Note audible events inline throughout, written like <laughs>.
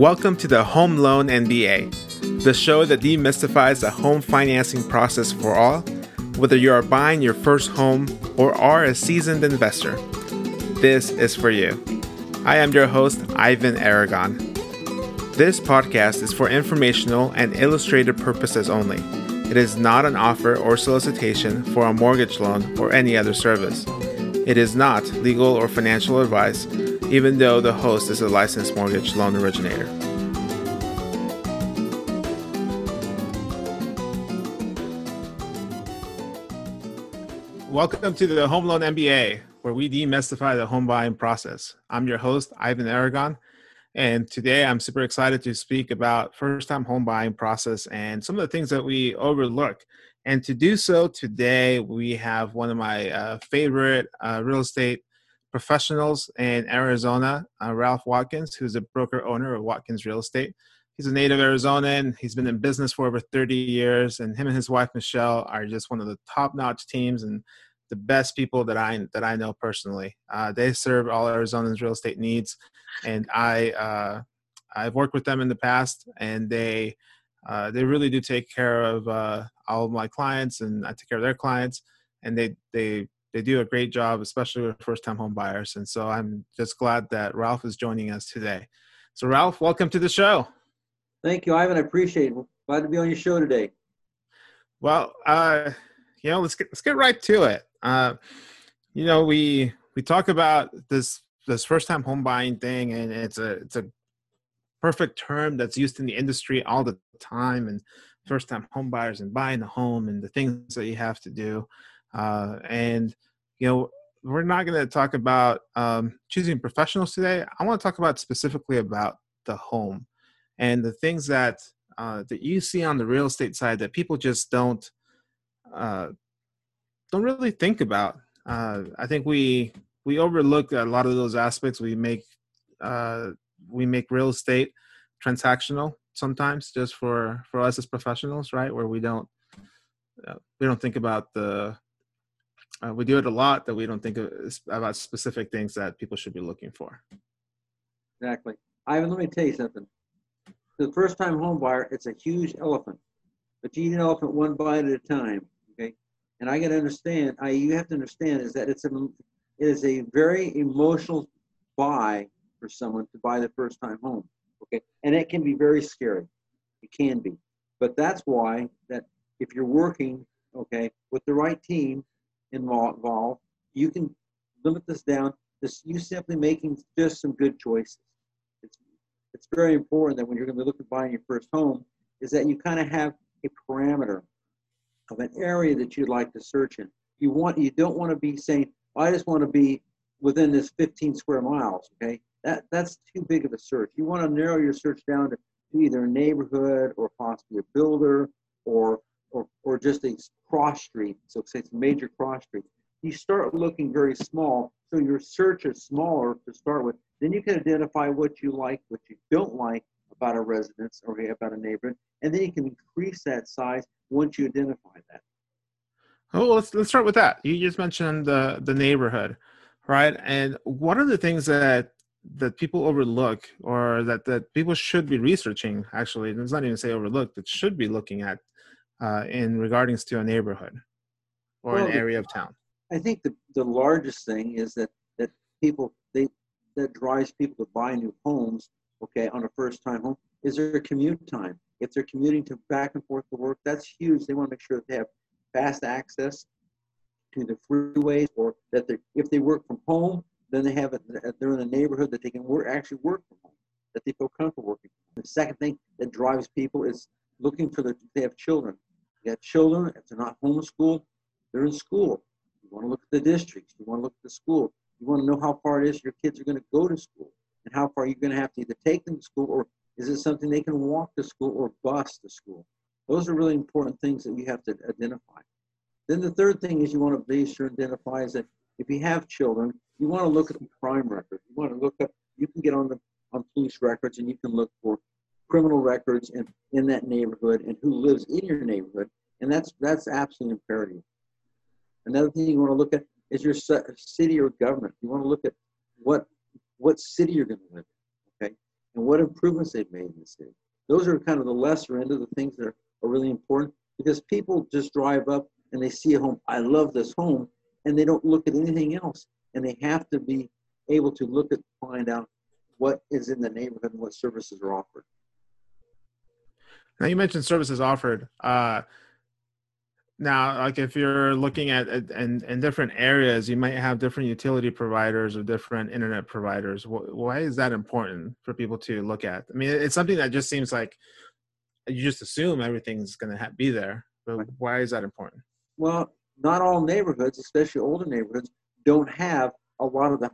Welcome to the Home Loan MBA, the show that demystifies the home financing process for all, whether you are buying your first home or are a seasoned investor. This is for you. I am your host, Ivan Aragon. This podcast is for informational and illustrative purposes only. It is not an offer or solicitation for a mortgage loan or any other service. It is not legal or financial advice, even though the host is a licensed mortgage loan originator. Welcome to the Home Loan MBA, where we demystify the home buying process. I'm your host, Ivan Aragon, and today I'm super excited to speak about first-time home buying process and some of the things that we overlook. And to do so today, we have one of my uh, favorite uh, real estate professionals in Arizona, uh, Ralph Watkins, who's a broker owner of Watkins Real Estate. He's a native Arizonan. He's been in business for over 30 years, and him and his wife Michelle are just one of the top-notch teams and the best people that I that I know personally. Uh, they serve all Arizonans' real estate needs, and I uh, I've worked with them in the past, and they uh, they really do take care of uh, all of my clients, and I take care of their clients, and they they they do a great job, especially with first time home buyers. And so I'm just glad that Ralph is joining us today. So Ralph, welcome to the show. Thank you, Ivan. I appreciate it. Glad to be on your show today. Well, uh, you know, let's get let's get right to it. Uh, you know, we we talk about this this first time home buying thing, and it's a it's a perfect term that's used in the industry all the time, and first time home buyers and buying a home and the things that you have to do. Uh, and you know, we're not going to talk about um, choosing professionals today. I want to talk about specifically about the home and the things that uh, that you see on the real estate side that people just don't uh, don't really think about. Uh, I think we we overlook a lot of those aspects. We make uh, we make real estate transactional sometimes just for for us as professionals, right? Where we don't uh, we don't think about the uh, we do it a lot that we don't think about specific things that people should be looking for. Exactly. Ivan, let me tell you something. The first time home buyer, it's a huge elephant, but you eat an elephant one bite at a time. Okay. And I got to understand, I, you have to understand is that it's a, it is a very emotional buy for someone to buy the first time home. Okay. And it can be very scary. It can be. But that's why that if you're working, okay, with the right team, involved, you can limit this down to you simply making just some good choices. It's, it's very important that when you're going to be looking at buying your first home, is that you kind of have a parameter of an area that you'd like to search in. You want you don't want to be saying, I just want to be within this 15 square miles. Okay, that that's too big of a search. You want to narrow your search down to either a neighborhood or possibly a builder or or, or just a cross street, so say it's a major cross street, you start looking very small. So your search is smaller to start with. Then you can identify what you like, what you don't like about a residence or about a neighborhood, and then you can increase that size once you identify that. Oh, well, let's let's start with that. You just mentioned the the neighborhood, right? And what are the things that that people overlook or that that people should be researching? Actually, it's not even say overlook. That should be looking at uh, in regards to a neighborhood or well, an area of town? I think the, the largest thing is that that people they that drives people to buy new homes, okay, on a first time home is their commute time. If they're commuting to back and forth to work, that's huge. They want to make sure that they have fast access to the freeways, or that they if they work from home, then they have it. They're in a neighborhood that they can work actually work from home, that they feel comfortable working. The second thing that drives people is looking for the they have children. You got children, if they're not homeschooled, they're in school. You want to look at the districts. You want to look at the school. You want to know how far it is your kids are going to go to school and how far you're going to have to either take them to school or is it something they can walk to school or bus to school? Those are really important things that you have to identify. Then the third thing is you want to be sure to identify is that if you have children, you want to look at the crime record. You want to look up, you can get on the on police records and you can look for criminal records in, in that neighborhood and who lives in your neighborhood. And that's that's absolutely imperative. Another thing you want to look at is your city or government. You want to look at what what city you're going to live in. Okay, and what improvements they've made in the city. Those are kind of the lesser end of the things that are, are really important because people just drive up and they see a home. I love this home, and they don't look at anything else. And they have to be able to look at find out what is in the neighborhood and what services are offered. Now you mentioned services offered. Uh, now, like if you're looking at in, in different areas, you might have different utility providers or different internet providers. Why is that important for people to look at? I mean, it's something that just seems like you just assume everything's going to be there, but why is that important? Well, not all neighborhoods, especially older neighborhoods, don't have a lot of the,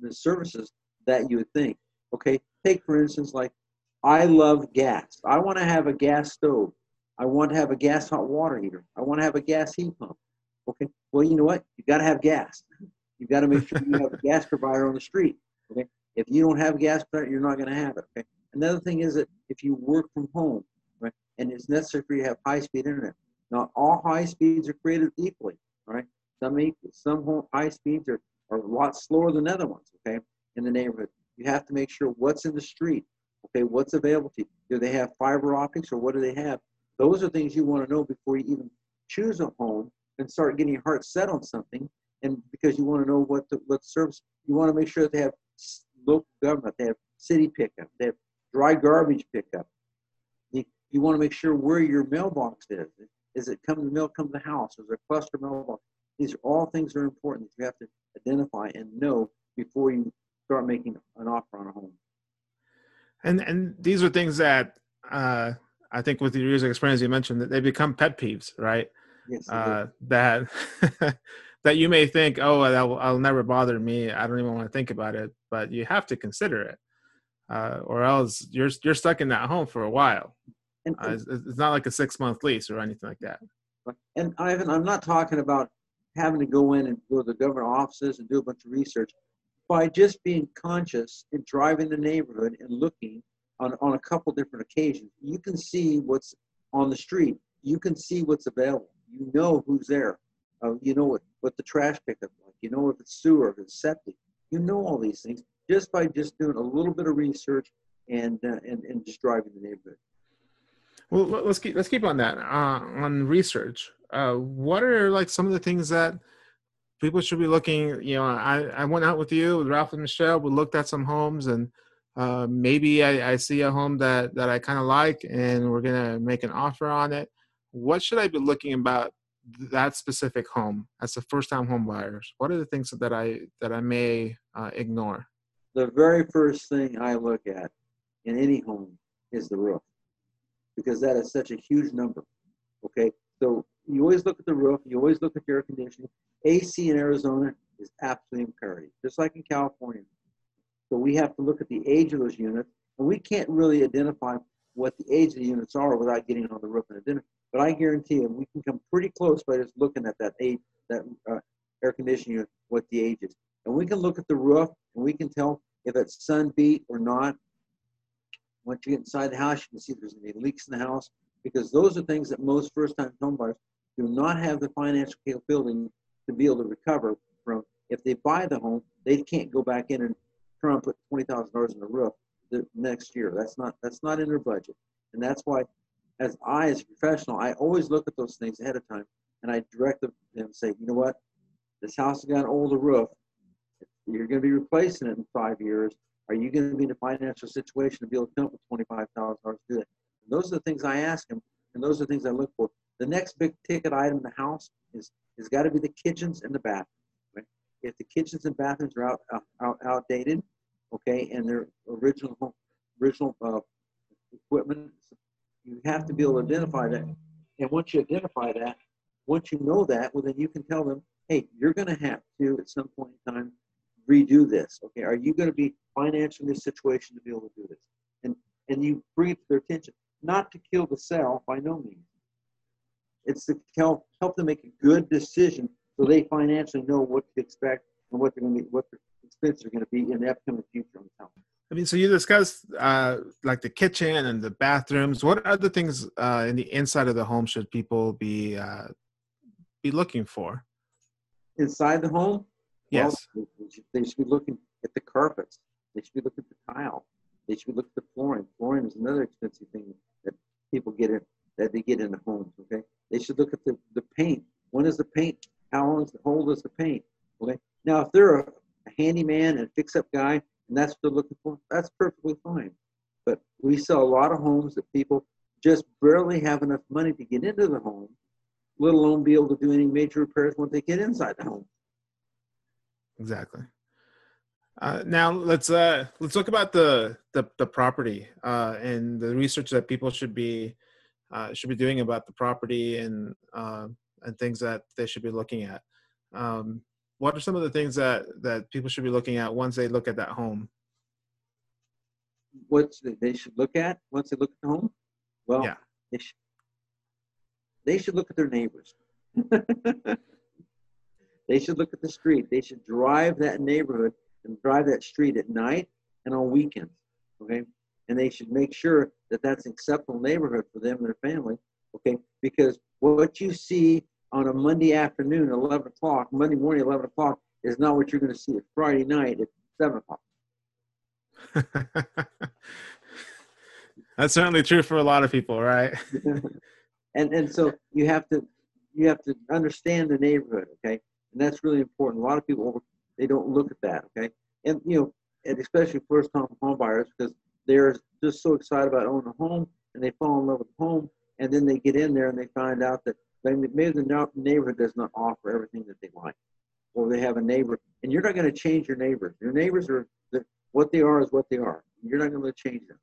the services that you would think. Okay, take for instance, like I love gas. I want to have a gas stove. I want to have a gas hot water heater. I want to have a gas heat pump. Okay. Well, you know what? You got to have gas. You got to make sure you have a gas provider on the street. Okay. If you don't have a gas provider, you're not going to have it. Okay. Another thing is that if you work from home, right, and it's necessary for you to have high-speed internet. Not all high speeds are created equally. Right. Some some high speeds are, are a lot slower than other ones. Okay. In the neighborhood, you have to make sure what's in the street. Okay. What's available to you? Do they have fiber optics or what do they have? Those are things you want to know before you even choose a home and start getting your heart set on something. And because you want to know what the what service, you want to make sure that they have local government, they have city pickup, they have dry garbage pickup. You, you want to make sure where your mailbox is. Is it come the mail come to the house? Is there a cluster mailbox? These are all things that are important that you have to identify and know before you start making an offer on a home. And and these are things that uh, I think with your years of experience, you mentioned that they become pet peeves, right? Yes. Uh, that <laughs> that you may think, oh, that'll, I'll never bother me. I don't even want to think about it, but you have to consider it, uh, or else you're you're stuck in that home for a while. And, uh, it's, it's, not like a six month lease or anything like that. And Ivan, I'm not talking about having to go in and go to the government offices and do a bunch of research. By just being conscious and driving the neighborhood and looking on, on a couple different occasions. You can see what's on the street. You can see what's available. You know who's there. Uh, you know what, what the trash pickup like. You know if it's sewer, if it's septic. You know all these things just by just doing a little bit of research and uh, and, and just driving the neighborhood. Well, let's keep let's keep on that uh, on research. Uh, what are like some of the things that people should be looking? You know, I I went out with you with Ralph and Michelle. We looked at some homes and uh, maybe I, I, see a home that, that I kind of like and we're going to make an offer on it. What should I be looking about that specific home as a first time home buyers? What are the things that I, that I may uh, ignore? The very first thing I look at in any home is the roof because that is such a huge number. Okay. So you always look at the roof, you always look at the air conditioning. AC in Arizona is absolutely imperative, just like in California. So we have to look at the age of those units, and we can't really identify what the age of the units are without getting on the roof and identify. But I guarantee you, we can come pretty close by just looking at that age, that uh, air conditioning unit, what the age is. And we can look at the roof, and we can tell if it's sun beat or not. Once you get inside the house, you can see if there's any leaks in the house, because those are things that most first-time homebuyers do not have the financial capability to be able to recover from. If they buy the home, they can't go back in and try and put twenty thousand dollars in the roof the next year. That's not that's not in their budget, and that's why, as I as a professional, I always look at those things ahead of time, and I direct them and say, you know what, this house has got an older roof. You're going to be replacing it in five years. Are you going to be in a financial situation to be able to come up with twenty-five thousand dollars to do it? And those are the things I ask them, and those are the things I look for. The next big ticket item in the house is has got to be the kitchens and the bathrooms. Right? If the kitchens and bathrooms are out, out outdated, okay, and their original original uh, equipment. You have to be able to identify that. And once you identify that, once you know that, well, then you can tell them, hey, you're going to have to, at some point in time, redo this. Okay, are you going to be financially in this situation to be able to do this? And and you bring it to their attention, not to kill the sale by no means. It's to help help them make a good decision so they financially know what to expect and what they're going to be, what their expenses are going to be in the upcoming future on the town. I mean, so you discussed uh, like the kitchen and the bathrooms. What other things uh, in the inside of the home should people be uh, be looking for? Inside the home, yes, well, they should be looking at the carpets. They should be looking at the tile. They should look at the flooring. Flooring is another expensive thing that people get in that they get in the homes. They should look at the, the paint. When is the paint? How long is the hold is the paint? Okay. Now, if they're a, a handyman and fix-up guy, and that's what they're looking for, that's perfectly fine. But we sell a lot of homes that people just barely have enough money to get into the home, let alone be able to do any major repairs once they get inside the home. Exactly. Uh, now let's uh, let's talk about the the, the property uh, and the research that people should be uh, should be doing about the property and uh, and things that they should be looking at. Um, what are some of the things that that people should be looking at once they look at that home? What they should look at once they look at the home? Well, Yeah. they, should, they should look at their neighbors. <laughs> they should look at the street. They should drive that neighborhood and drive that street at night and on weekends. Okay, and they should make sure that that's an acceptable neighborhood for them and their family. Okay, because what you see on a Monday afternoon, 11 o'clock, Monday morning, 11 o'clock, is not what you're going to see at Friday night at 7 o'clock. <laughs> That's certainly true for a lot of people, right? <laughs> and and so you have to you have to understand the neighborhood, okay? And that's really important. A lot of people they don't look at that, okay? And you know, and especially first time home buyers because they're just so excited about owning a home and they fall in love with the home and then they get in there and they find out that maybe the neighborhood does not offer everything that they like or they have a neighbor and you're not going to change your neighbors. Your neighbors are what they are is what they are. You're not going to change them.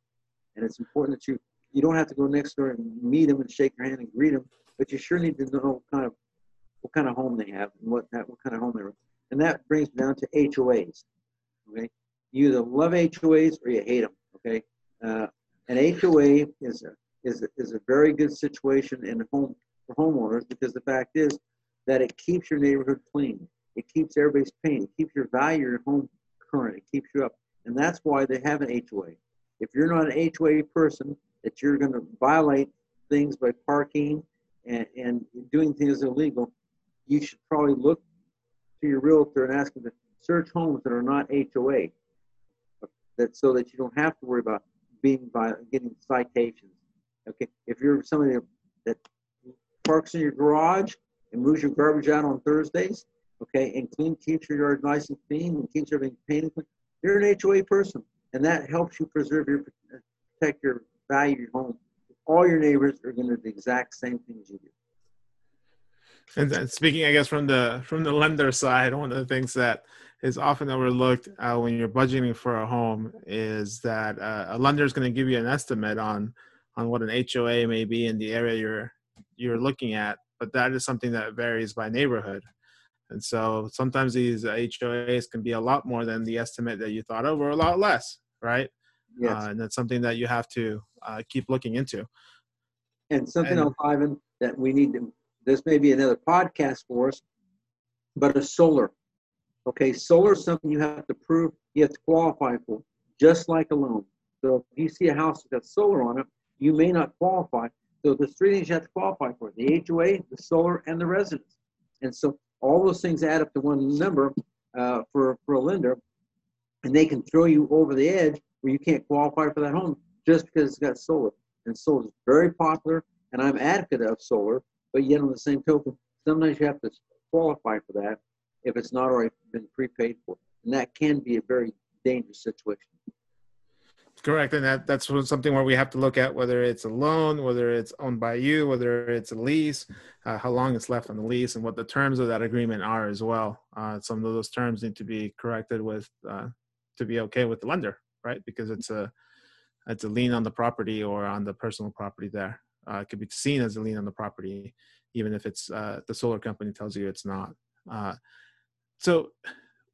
And it's important that you you don't have to go next door and meet them and shake their hand and greet them but you sure need to know what kind of what kind of home they have and what what kind of home they're and that brings me down to HOAs okay? You either love HOAs or you hate them okay uh, an HOA is a is a, is a very good situation in home for homeowners because the fact is that it keeps your neighborhood clean. It keeps everybody's paying. It keeps your value your home current. It keeps you up. And that's why they have an HOA. If you're not an HOA person, that you're going to violate things by parking and, and doing things illegal, you should probably look to your realtor and ask them to search homes that are not HOA. That so that you don't have to worry about being by getting citations. Okay, if you're somebody that parks in your garage and moves your garbage out on Thursdays, okay, and clean keeps your yard nice and clean and keeps everything painted, you're an HOA person, and that helps you preserve your protect your value of your home. All your neighbors are going to do the exact same things you do. And speaking, I guess from the from the lender side, one of the things that is often overlooked uh, when you're budgeting for a home is that uh, a lender is going to give you an estimate on on what an HOA may be in the area you're you're looking at, but that is something that varies by neighborhood. And so sometimes these HOAs can be a lot more than the estimate that you thought of, or a lot less, right? Yes. Uh, and that's something that you have to uh, keep looking into. And something And- else, Ivan, that we need to, this may be another podcast for us, but a solar. Okay, solar is something you have to prove, you have to qualify for, just like a loan. So if you see a house that's got solar on it, you may not qualify. So there's three things you have to qualify for, the HOA, the solar, and the residence. And so all those things add up to one number uh, for, for a lender, and they can throw you over the edge where you can't qualify for that home just because it's got solar. And solar is very popular, and I'm advocate of solar, but yet on the same token, sometimes you have to qualify for that if it's not already been prepaid for. And that can be a very dangerous situation. Correct, and that that's something where we have to look at whether it's a loan, whether it's owned by you, whether it's a lease, uh, how long it's left on the lease, and what the terms of that agreement are as well. Uh, some of those terms need to be corrected with uh, to be okay with the lender, right? Because it's a it's a lien on the property or on the personal property there. Uh, could be seen as a lien on the property, even if it's uh, the solar company tells you it's not. Uh, so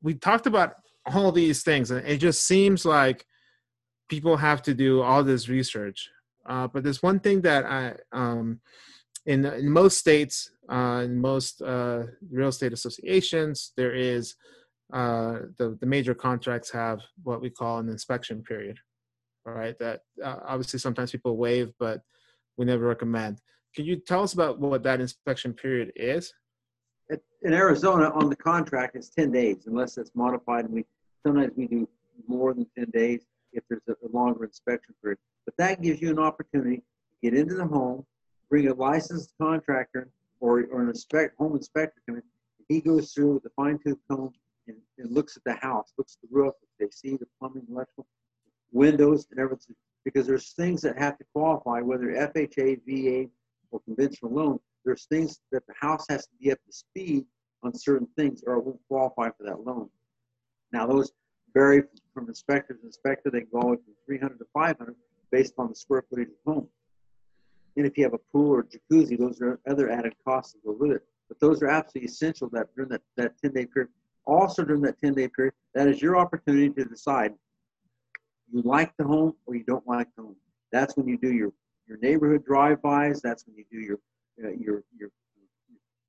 we talked about all these things, and it just seems like people have to do all this research. Uh, but there's one thing that I, um, in, in most states, uh, in most uh, real estate associations, there is the, the major contracts have what we call an inspection period, all right? That obviously sometimes people waive, but we never recommend. Can you tell us about what that inspection period is? In Arizona, on the contract, it's 10 days unless it's modified. And we sometimes we do more than 10 days. if there's a, longer inspection period. But that gives you an opportunity to get into the home, bring a licensed contractor or, or an inspect, home inspector come in. He goes through with a fine tooth comb and, and looks at the house, looks at the roof, if they see the plumbing, electrical, windows, and everything. Because there's things that have to qualify, whether FHA, VA, or conventional loan. There's things that the house has to be up to speed on certain things, or it won't qualify for that loan. Now those vary from inspector to inspector. They go from 300 to 500 based on the square footage of the home. And if you have a pool or jacuzzi, those are other added costs that go with it. But those are absolutely essential that during that, that 10 day period. Also during that 10 day period, that is your opportunity to decide you like the home or you don't like the home. That's when you do your, your neighborhood drive-bys. That's when you do your, uh, your, your,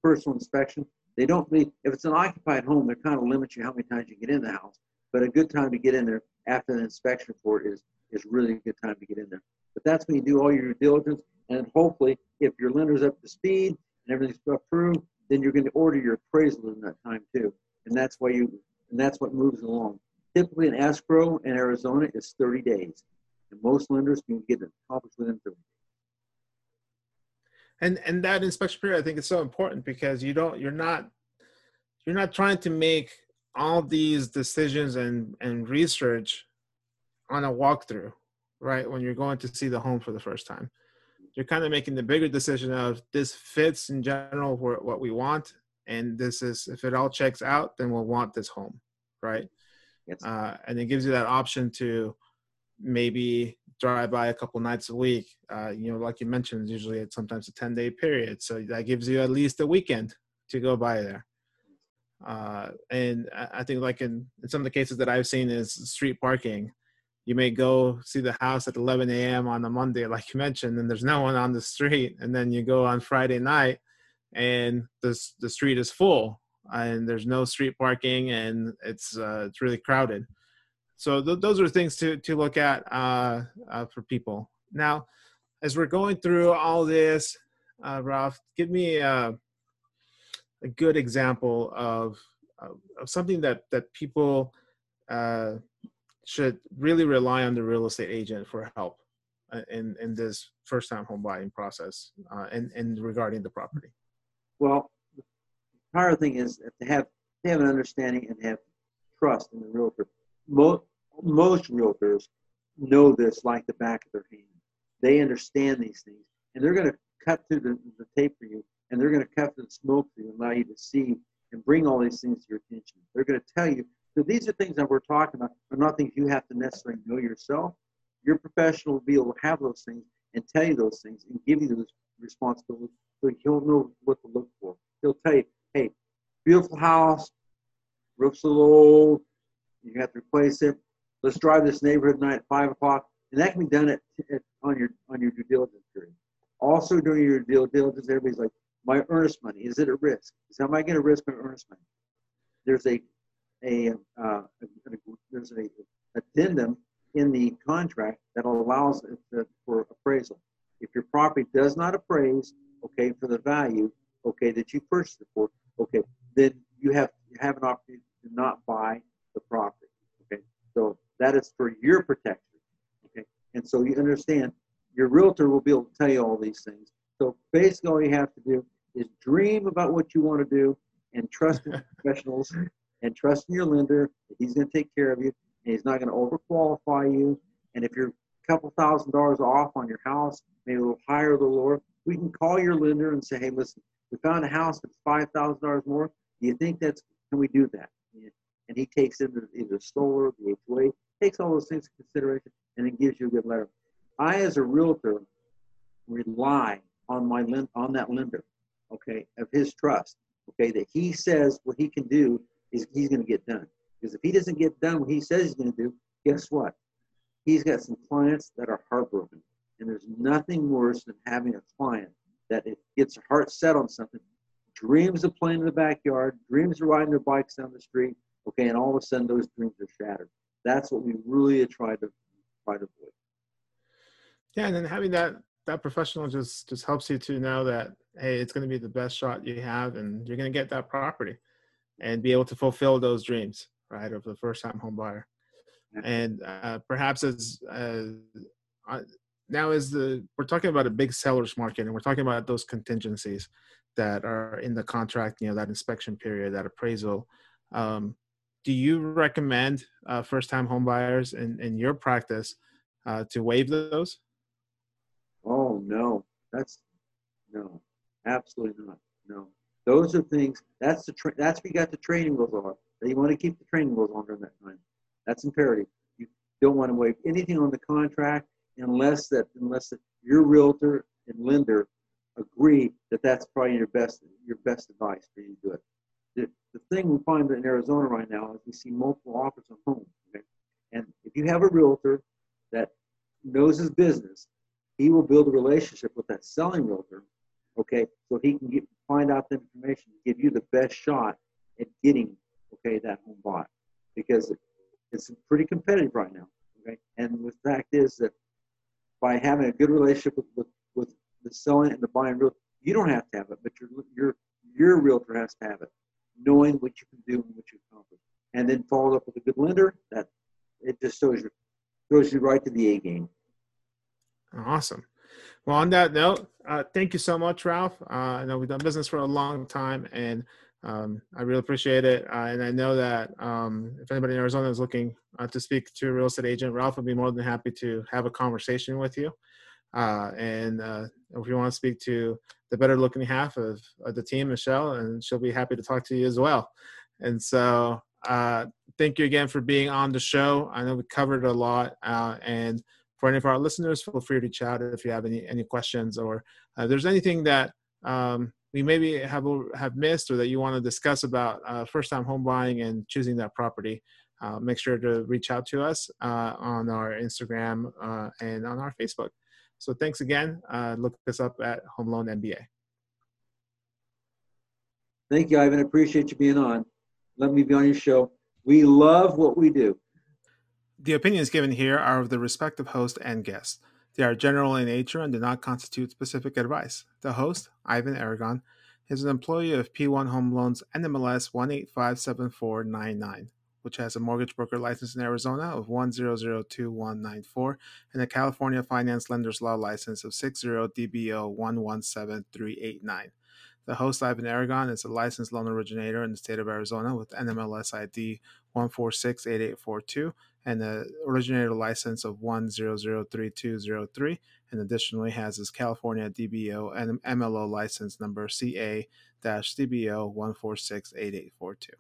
personal inspection. They don't really, if it's an occupied home, they kind of limit you how many times you get in the house. But a good time to get in there after the inspection report is, is really a good time to get in there. But that's when you do all your diligence. And hopefully, if your lender's up to speed and everything's approved, then you're going to order your appraisal in that time too. And that's why you, and that's what moves along. Typically, an escrow in Arizona is 30 days, and most lenders can get it accomplished within 30 days. And and that inspection period, I think, is so important because you don't, you're not, you're not trying to make all these decisions and and research on a walkthrough, right? When you're going to see the home for the first time, you're kind of making the bigger decision of this fits in general what we want, and this is if it all checks out, then we'll want this home, right? Yes. Uh, and it gives you that option to maybe drive by a couple nights a week. Uh, you know, like you mentioned, usually it's sometimes a 10 day period. So that gives you at least a weekend to go by there. Uh, and I think like in, in some of the cases that I've seen is street parking. You may go see the house at 11 a.m. on a Monday, like you mentioned, and there's no one on the street. And then you go on Friday night and the, the street is full and there's no street parking and it's uh, it's really crowded. So th- those are things to to look at uh, uh, for people. Now, as we're going through all this, uh, Ralph, give me a, uh, a good example of, of something that that people uh, should really rely on the real estate agent for help in in this first time home buying process and and regarding the property. Well, entire thing is to have to have an understanding and have trust in the realtor. Most most realtors know this like the back of their hand. They understand these things, and they're going to cut through the, the tape for you, and they're going to cut through the smoke for you, and allow you to see and bring all these things to your attention. They're going to tell you. So these are things that we're talking about. Are not things you have to necessarily know yourself. Your professional will be able to have those things and tell you those things and give you those responsibilities, so he'll know what to look for. He'll tell you, beautiful house, roof's a little old, you have to replace it. Let's drive this neighborhood night at five o'clock, and that can be done at, at, on your on your due diligence period. Also during your due diligence, everybody's like, my earnest money is it a risk? Is am I going to risk my earnest money? There's a a, uh, a, a there's a addendum in the contract that allows it for appraisal. If your property does not appraise, okay, for the value, okay, that you purchased it for, okay, then you have you have an opportunity to not buy the property. Okay, so that is for your protection. Okay, and so you understand your realtor will be able to tell you all these things. So basically, all you have to do is dream about what you want to do and trust in <laughs> professionals and trust in your lender that he's going to take care of you and he's not going to overqualify you. And if you're a couple thousand dollars off on your house, maybe a little higher or a little lower, we can call your lender and say, hey, listen, we found a house that's five thousand dollars more. Do you think that's can we do that? And he takes into either solar, the HOA, takes all those things into consideration, and it gives you a good letter. I, as a realtor, rely on my on that lender, okay, of his trust, okay, that he says what he can do is he's going to get done. Because if he doesn't get done what he says he's going to do, guess what? He's got some clients that are heartbroken, and there's nothing worse than having a client that it gets their heart set on something, dreams of playing in the backyard, dreams of riding their bikes down the street, okay, and all of a sudden those dreams are shattered. That's what we really try to try to avoid. Yeah, and then having that that professional just just helps you to know that hey, it's going to be the best shot you have, and you're going to get that property, and be able to fulfill those dreams, right, of the first time home buyer. and uh, perhaps as uh, now is the we're talking about a big sellers market, and we're talking about those contingencies that are in the contract. You know, that inspection period, that appraisal. Um, do you recommend uh, first-time homebuyers in, in your practice uh, to waive those? Oh no, that's no, absolutely not. No, those are things. That's the tra- that's we got the training wheels on. You want to keep the training wheels on during that time. That's imperative. You don't want to waive anything on the contract unless that unless your realtor and lender agree that that's probably your best your best advice for you to do it. The, the thing we find in Arizona right now is we see multiple offers of homes. Okay? And if you have a realtor that knows his business, he will build a relationship with that selling realtor, okay, so he can get, find out the information, give you the best shot at getting, okay, that home bought. Because it's pretty competitive right now, okay? And the fact is that by having a good relationship with, with, with the selling and the buying real you don't have to have it, but your, your, your realtor has to have it, knowing what you can do and what you accomplish. And then follow up with a good lender, that it just shows you, throws you right to the A game. Awesome. Well, on that note, uh, thank you so much, Ralph. Uh, I know we've done business for a long time, and um, I really appreciate it. Uh, and I know that um, if anybody in Arizona is looking uh, to speak to a real estate agent, Ralph would be more than happy to have a conversation with you. Uh, and uh, if you want to speak to the better looking half of, of, the team, Michelle, and she'll be happy to talk to you as well. And so, uh, thank you again for being on the show. I know we covered a lot. Uh, and for any of our listeners, feel free to reach out if you have any, any questions or uh, there's anything that um, we maybe have have missed or that you want to discuss about uh, first time home buying and choosing that property, make sure to reach out to us on our Instagram and on our Facebook. So thanks again. Uh, look us up at Home Loan MBA. Thank you, Ivan. Appreciate you being on. Let me be on your show. We love what we do. The opinions given here are of the respective host and guest. They are general in nature and do not constitute specific advice. The host, Ivan Aragon, is an employee of P1 Home Loans NMLS 1857499, which has a mortgage broker license in Arizona of 1002194 and a California Finance Lenders Law license of 60DBO117389. The host, Ivan Aragon, is a licensed loan originator in the state of Arizona with NMLS ID 1468842 and the originator license of 1003203 and additionally has his California DBO and MLO license number CA-DBO 1468842.